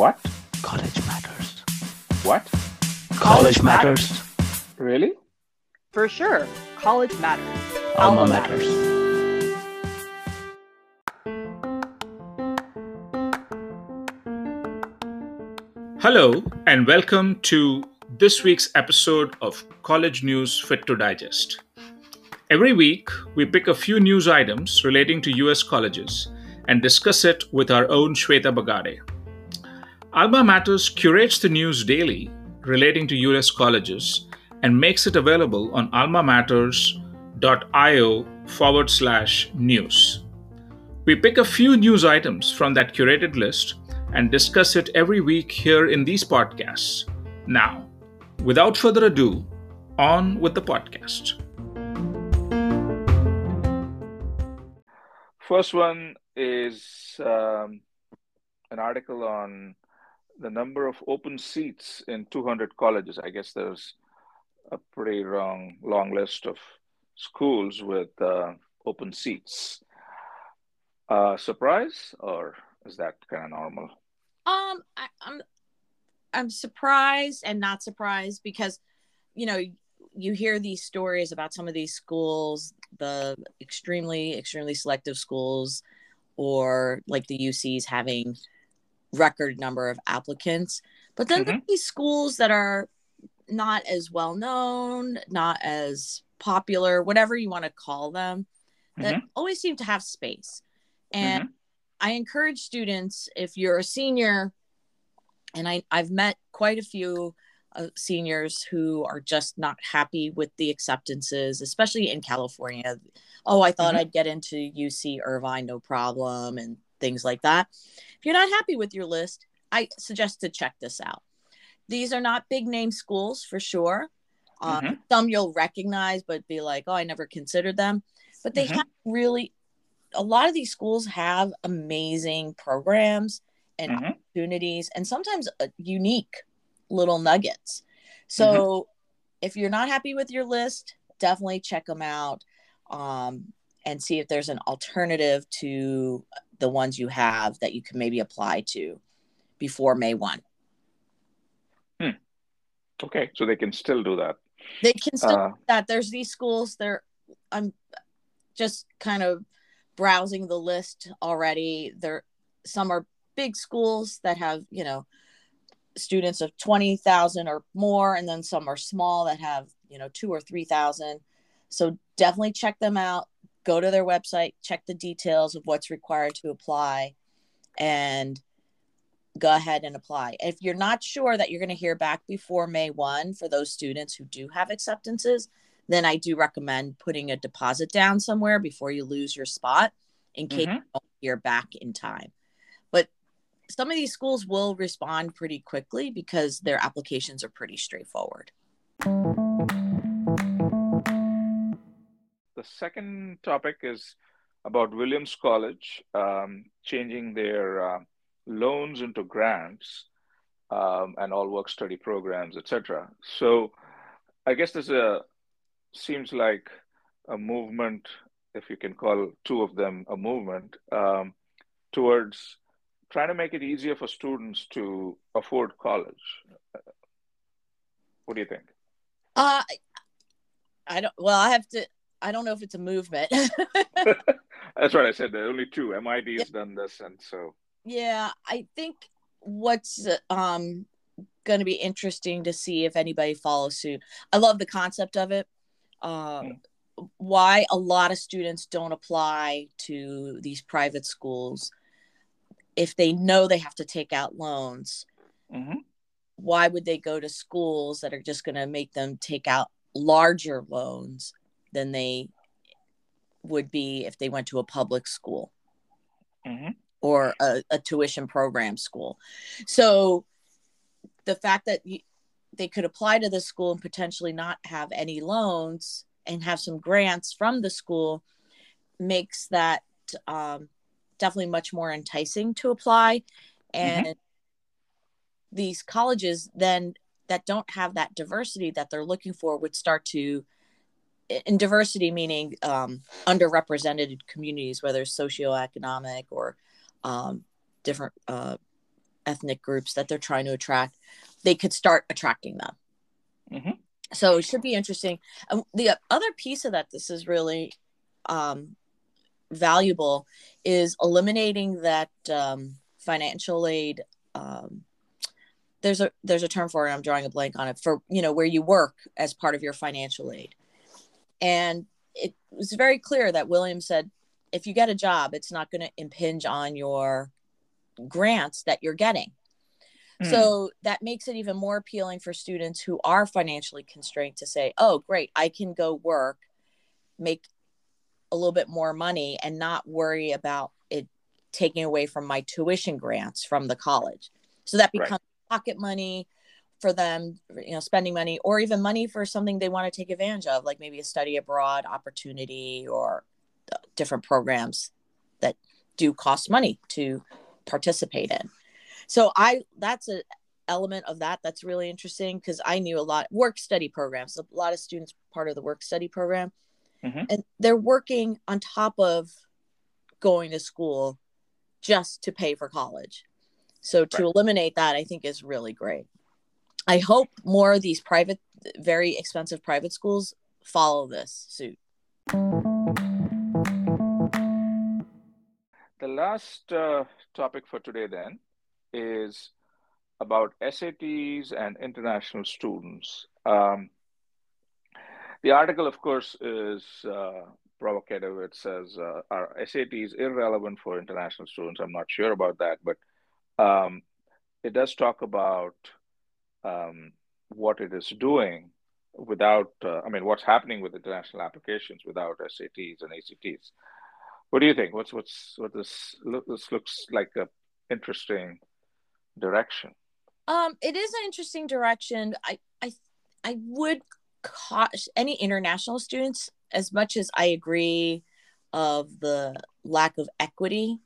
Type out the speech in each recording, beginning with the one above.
What? College matters. What? College matters. Really? For sure. College matters. Alma matters. Hello, and welcome to this week's episode of College News Fit to Digest. Every week, we pick a few news items relating to US colleges and discuss it with our own Shweta Bagade. Alma Matters curates the news daily relating to US colleges and makes it available on almamatters.io forward slash news. We pick a few news items from that curated list and discuss it every week here in these podcasts. Now, without further ado, on with the podcast. First one is um, an article on the number of open seats in 200 colleges. I guess there's a pretty long, long list of schools with uh, open seats. Uh, surprise, or is that kind of normal? Um, I, I'm I'm surprised and not surprised because, you know, you hear these stories about some of these schools, the extremely, extremely selective schools, or like the UCs having record number of applicants. But then Mhm. these schools that are not as well known, not as popular, whatever you want to call them, that always seem to have space. And I encourage students if you're a senior, and I, I've met quite a few uh, seniors who are just not happy with the acceptances, especially in California. Oh, I thought Mhm. I'd get into UC Irvine, no problem, and things like that. If you're not happy with your list, I suggest to check this out. These are not big name schools for sure. Um, Mhm. Some you'll recognize, but be like, oh, I never considered them. But they Mhm. have really, a lot of these schools have amazing programs and Mhm. opportunities and sometimes uh, unique little nuggets. So if you're not happy with your list, definitely check them out um, and see if there's an alternative to the ones you have that you can maybe apply to before May 1. Okay, so they can still do that. They can still Uh, do that there's these schools there I'm just kind of browsing the list already. There some are big schools that have, you know, students of 20,000 or more and then some are small that have, you know, 2 or 3,000. So definitely check them out. Go to their website, check the details of what's required to apply and go ahead and apply. If you're not sure that you're going to hear back before May 1 for those students who do have acceptances, then I do recommend putting a deposit down somewhere before you lose your spot in case Mhm. you don't hear back in time. But some of these schools will respond pretty quickly because their applications are pretty straightforward. The second topic is about Williams College um, changing their uh, loans into grants um, and all work study programs, etc. So I guess there's a seems like a movement, if you can call two of them a movement, um, towards trying to make it easier for students to afford college. What do you think? Uh I don't well, I have to I don't know if it's a movement. That's right. I said. There are only two. MIT has done this, and so Yeah, I think what's um going to be interesting to see if anybody follows suit. I love the concept of it. Uh, Why a lot of students don't apply to these private schools if they know they have to take out loans. Mhm. Why would they go to schools that are just going to make them take out larger loans than they would be if they went to a public school? Mhm. or a, a tuition program school. So the fact that you, they could apply to the school and potentially not have any loans and have some grants from the school makes that um, definitely much more enticing to apply. And these colleges then that don't have that diversity that they're looking for would start to in diversity meaning um, underrepresented communities whether it's socioeconomic or um, different uh, ethnic groups that they're trying to attract, they could start attracting them. Mhm. So it should be interesting. And the other piece of that, this is really um, valuable, is eliminating that um, financial aid. Um, there's a there's a term for it. I'm drawing a blank on it for you know where you work as part of your financial aid, and it was very clear that William said if you get a job, it's not going to impinge on your grants that you're getting. Hmm. So that makes it even more appealing for students who are financially constrained to say, oh, great, I can go work, make a little bit more money, and not worry about it taking away from my tuition grants from the college. So that Right. becomes pocket money for them, you know, spending money or even money for something they want to take advantage of, like maybe a study abroad opportunity or different programs that do cost money to participate in. So I that's an element of that that's really interesting because I knew a lot work study programs, a lot of students part of the work study program, Mhm. and they're working on top of going to school just to pay for college. So to Right. eliminate that, I think is really great. I hope more of these private, very expensive private schools follow this suit. The last uh, topic for today then is about SATs and international students. Um, the article, of course, is uh, provocative. It says, uh, Are SATs irrelevant for international students? I'm not sure about that, but um, it does talk about um, what it is doing without, uh, I mean, what's happening with international applications without SATs and ACTs. What do you think? What's what's what this look, this looks like a interesting direction. Um, it is an interesting direction. I I I would caution any international students as much as I agree of the lack of equity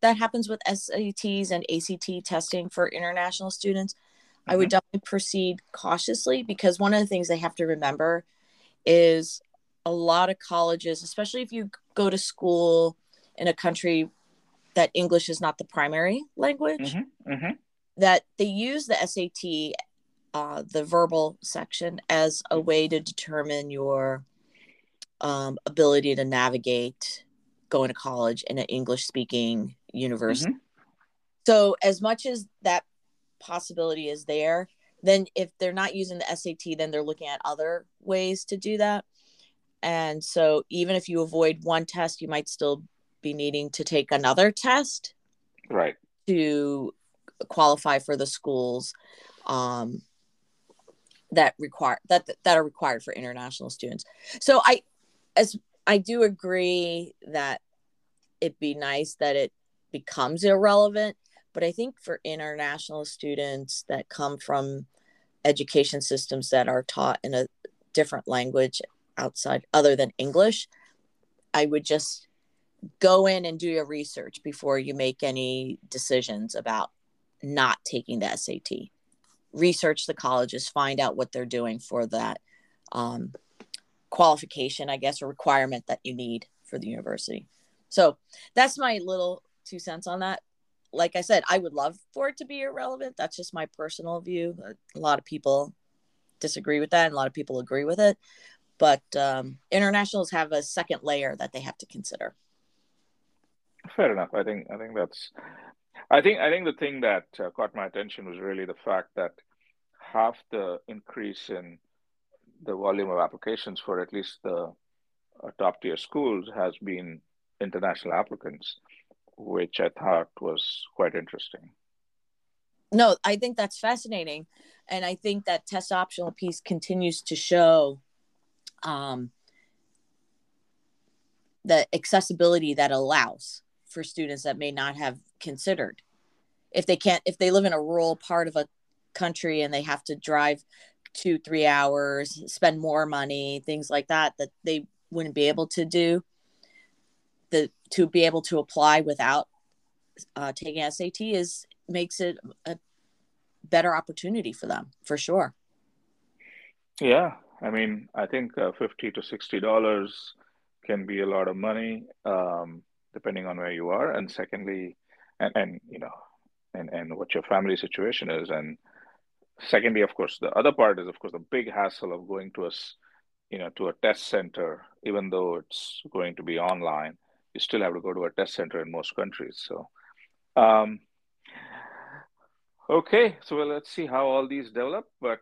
that happens with SATs and ACT testing for international students. I would definitely proceed cautiously because one of the things they have to remember is a lot of colleges, especially if you go to school in a country that English is not the primary language, Mm-hmm. Mm-hmm. that they use the SAT, uh, the verbal section, as a way to determine your um, ability to navigate going to college in an English speaking university. So, as much as that possibility is there, then if they're not using the SAT, then they're looking at other ways to do that. And so, even if you avoid one test, you might still be needing to take another test Right. to qualify for the schools um, that require that that are required for international students. So I, as I do agree that it'd be nice that it becomes irrelevant, but I think for international students that come from education systems that are taught in a different language outside other than English, I would just go in and do your research before you make any decisions about not taking the SAT. Research the colleges, find out what they're doing for that um, qualification, I guess, or requirement that you need for the university. So that's my little two cents on that. Like I said, I would love for it to be irrelevant. That's just my personal view. A lot of people disagree with that, and a lot of people agree with it. But um, internationals have a second layer that they have to consider. Fair enough. I think I think that's I think I think the thing that uh, caught my attention was really the fact that half the increase in the volume of applications for at least the uh, top tier schools has been international applicants, which I thought was quite interesting. No, I think that's fascinating. And I think that test optional piece continues to show um, the accessibility that allows for students that may not have considered. If they can't, if they live in a rural part of a country and they have to drive two, three hours, spend more money, things like that, that they wouldn't be able to do, the to be able to apply without uh, taking SAT is makes it a better opportunity for them for sure. Yeah, I mean, I think uh, fifty to sixty dollars can be a lot of money, um, depending on where you are. And secondly, and, and you know, and and what your family situation is, and secondly, of course, the other part is of course the big hassle of going to a you know to a test center, even though it's going to be online, you still have to go to a test center in most countries. So. Um, Okay, so well, let's see how all these develop, but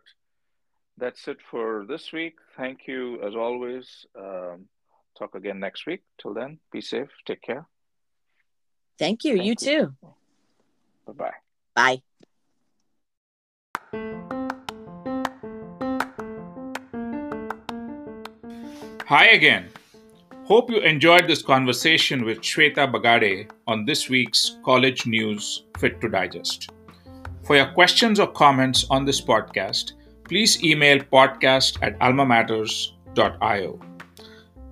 that's it for this week. Thank you as always. Um, talk again next week. Till then, be safe. Take care. Thank you. Thank you you. too. Bye bye. Bye. Hi again. Hope you enjoyed this conversation with Shweta Bagade on this week's College News Fit to Digest. For your questions or comments on this podcast, please email podcast at almamatters.io.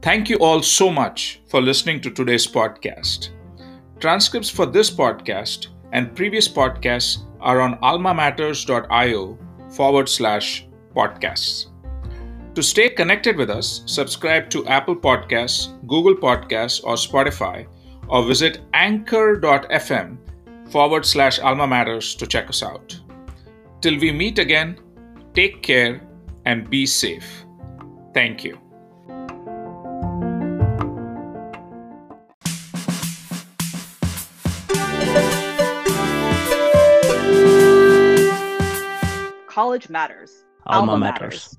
Thank you all so much for listening to today's podcast. Transcripts for this podcast and previous podcasts are on almamatters.io forward slash podcasts. To stay connected with us, subscribe to Apple Podcasts, Google Podcasts, or Spotify, or visit anchor.fm forward slash alma matters to check us out. Till we meet again, take care and be safe. Thank you. College matters. Alma matters.